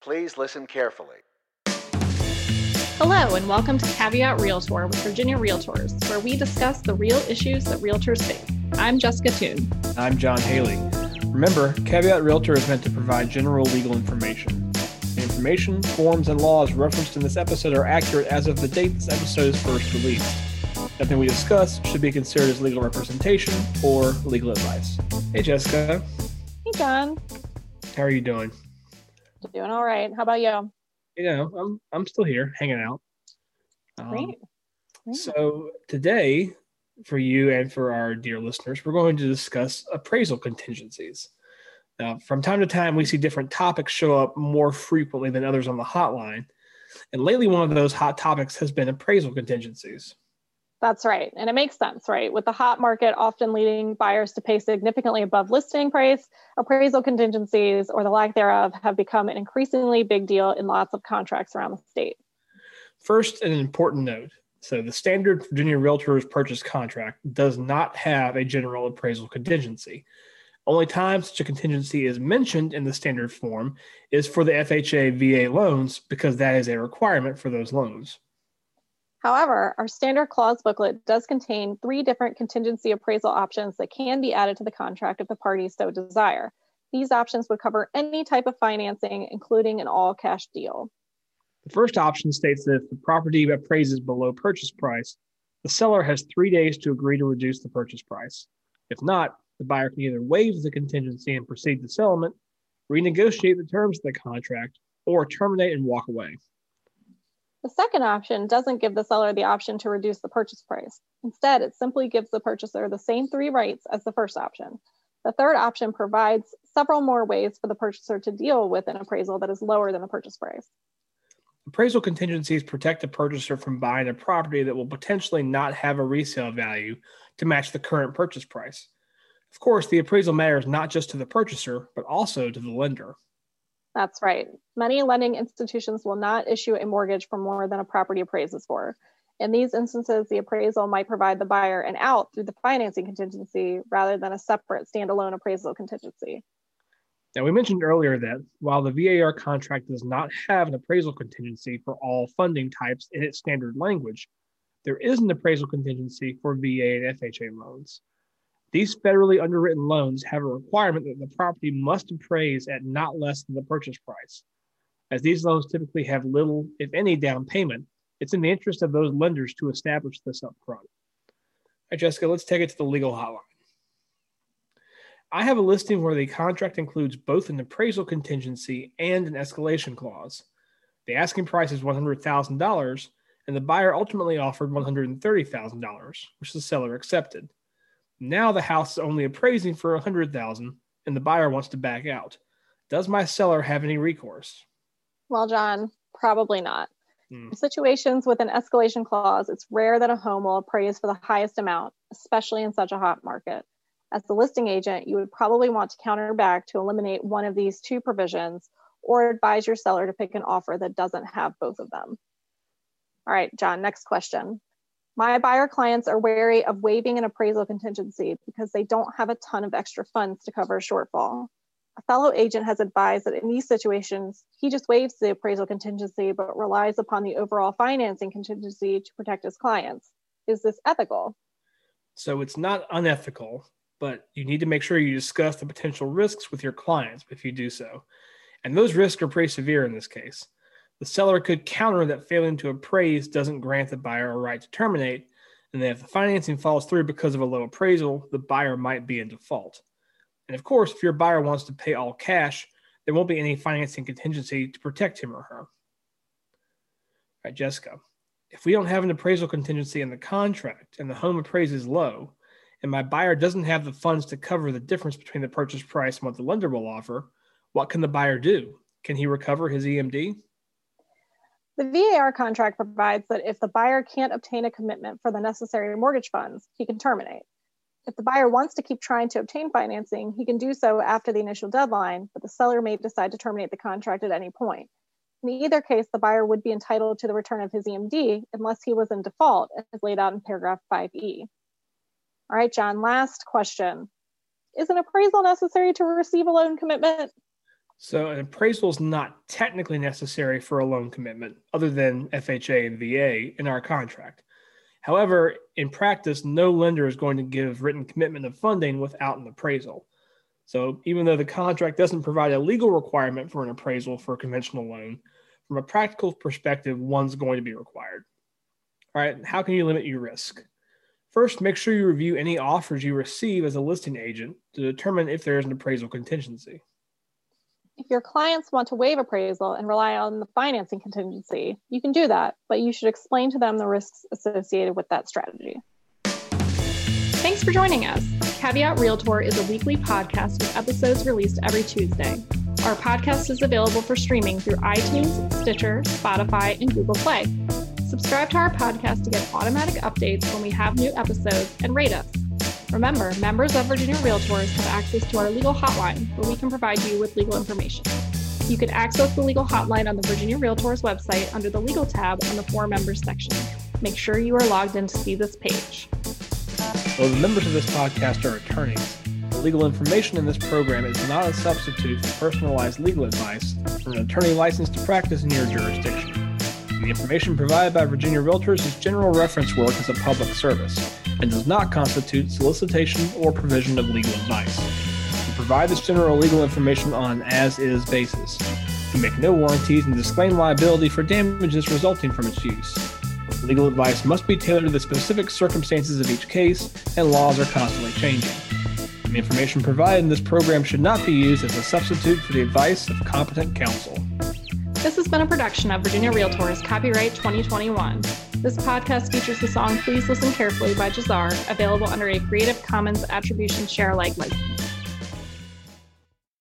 Please listen carefully. Hello, and welcome to Caveat Realtor with Virginia Realtors, where we discuss the real issues that realtors face. I'm Jessica Toon. I'm John Haley. Remember, Caveat Realtor is meant to provide general legal information. The information, forms, and laws referenced in this episode are accurate as of the date this episode is first released. Nothing we discuss should be considered as legal representation or legal advice. Hey, Jessica. Hey, John. How are you doing? Doing all right. How about you? You know, I'm I'm still here, hanging out. Um, Great. Great. So today, for you and for our dear listeners, we're going to discuss appraisal contingencies. Now, from time to time, we see different topics show up more frequently than others on the hotline. And lately, one of those hot topics has been appraisal contingencies. That's right. And it makes sense, right? With the hot market often leading buyers to pay significantly above listing price, appraisal contingencies or the lack thereof have become an increasingly big deal in lots of contracts around the state. First, an important note. So, the standard Virginia Realtors purchase contract does not have a general appraisal contingency. Only time such a contingency is mentioned in the standard form is for the FHA VA loans because that is a requirement for those loans. However, our standard clause booklet does contain three different contingency appraisal options that can be added to the contract if the parties so desire. These options would cover any type of financing, including an all cash deal. The first option states that if the property appraises below purchase price, the seller has three days to agree to reduce the purchase price. If not, the buyer can either waive the contingency and proceed to settlement, renegotiate the terms of the contract, or terminate and walk away. The second option doesn't give the seller the option to reduce the purchase price. Instead, it simply gives the purchaser the same three rights as the first option. The third option provides several more ways for the purchaser to deal with an appraisal that is lower than the purchase price. Appraisal contingencies protect the purchaser from buying a property that will potentially not have a resale value to match the current purchase price. Of course, the appraisal matters not just to the purchaser, but also to the lender. That's right. Many lending institutions will not issue a mortgage for more than a property appraises for. In these instances, the appraisal might provide the buyer an out through the financing contingency rather than a separate standalone appraisal contingency. Now, we mentioned earlier that while the VAR contract does not have an appraisal contingency for all funding types in its standard language, there is an appraisal contingency for VA and FHA loans. These federally underwritten loans have a requirement that the property must appraise at not less than the purchase price. As these loans typically have little, if any, down payment, it's in the interest of those lenders to establish this up front. All right, Jessica, let's take it to the legal hotline. I have a listing where the contract includes both an appraisal contingency and an escalation clause. The asking price is $100,000, and the buyer ultimately offered $130,000, which the seller accepted. Now the house is only appraising for a hundred thousand, and the buyer wants to back out. Does my seller have any recourse? Well, John, probably not. Hmm. In situations with an escalation clause, it's rare that a home will appraise for the highest amount, especially in such a hot market. As the listing agent, you would probably want to counter back to eliminate one of these two provisions or advise your seller to pick an offer that doesn't have both of them. All right, John, next question. My buyer clients are wary of waiving an appraisal contingency because they don't have a ton of extra funds to cover a shortfall. A fellow agent has advised that in these situations, he just waives the appraisal contingency but relies upon the overall financing contingency to protect his clients. Is this ethical? So it's not unethical, but you need to make sure you discuss the potential risks with your clients if you do so. And those risks are pretty severe in this case. The seller could counter that failing to appraise doesn't grant the buyer a right to terminate, and that if the financing falls through because of a low appraisal, the buyer might be in default. And of course, if your buyer wants to pay all cash, there won't be any financing contingency to protect him or her. All right, Jessica, if we don't have an appraisal contingency in the contract and the home appraises low, and my buyer doesn't have the funds to cover the difference between the purchase price and what the lender will offer, what can the buyer do? Can he recover his EMD? The VAR contract provides that if the buyer can't obtain a commitment for the necessary mortgage funds, he can terminate. If the buyer wants to keep trying to obtain financing, he can do so after the initial deadline, but the seller may decide to terminate the contract at any point. In either case, the buyer would be entitled to the return of his EMD unless he was in default, as laid out in paragraph 5E. All right, John, last question. Is an appraisal necessary to receive a loan commitment? So, an appraisal is not technically necessary for a loan commitment other than FHA and VA in our contract. However, in practice, no lender is going to give written commitment of funding without an appraisal. So, even though the contract doesn't provide a legal requirement for an appraisal for a conventional loan, from a practical perspective, one's going to be required. All right, how can you limit your risk? First, make sure you review any offers you receive as a listing agent to determine if there is an appraisal contingency. Your clients want to waive appraisal and rely on the financing contingency, you can do that, but you should explain to them the risks associated with that strategy. Thanks for joining us. Caveat Realtor is a weekly podcast with episodes released every Tuesday. Our podcast is available for streaming through iTunes, Stitcher, Spotify, and Google Play. Subscribe to our podcast to get automatic updates when we have new episodes and rate us. Remember, members of Virginia Realtors have access to our legal hotline where we can provide you with legal information. You can access the legal hotline on the Virginia Realtors website under the legal tab on the for members section. Make sure you are logged in to see this page. Though the members of this podcast are attorneys, the legal information in this program is not a substitute for personalized legal advice from an attorney licensed to practice in your jurisdiction. The information provided by Virginia Realtors is general reference work as a public service and does not constitute solicitation or provision of legal advice. We provide this general legal information on an as is basis. We make no warranties and disclaim liability for damages resulting from its use. Legal advice must be tailored to the specific circumstances of each case, and laws are constantly changing. The information provided in this program should not be used as a substitute for the advice of competent counsel. This has been a production of Virginia Realtors, copyright 2021. This podcast features the song Please Listen Carefully by Jahzzar, available under a Creative Commons Attribution Share Alike license.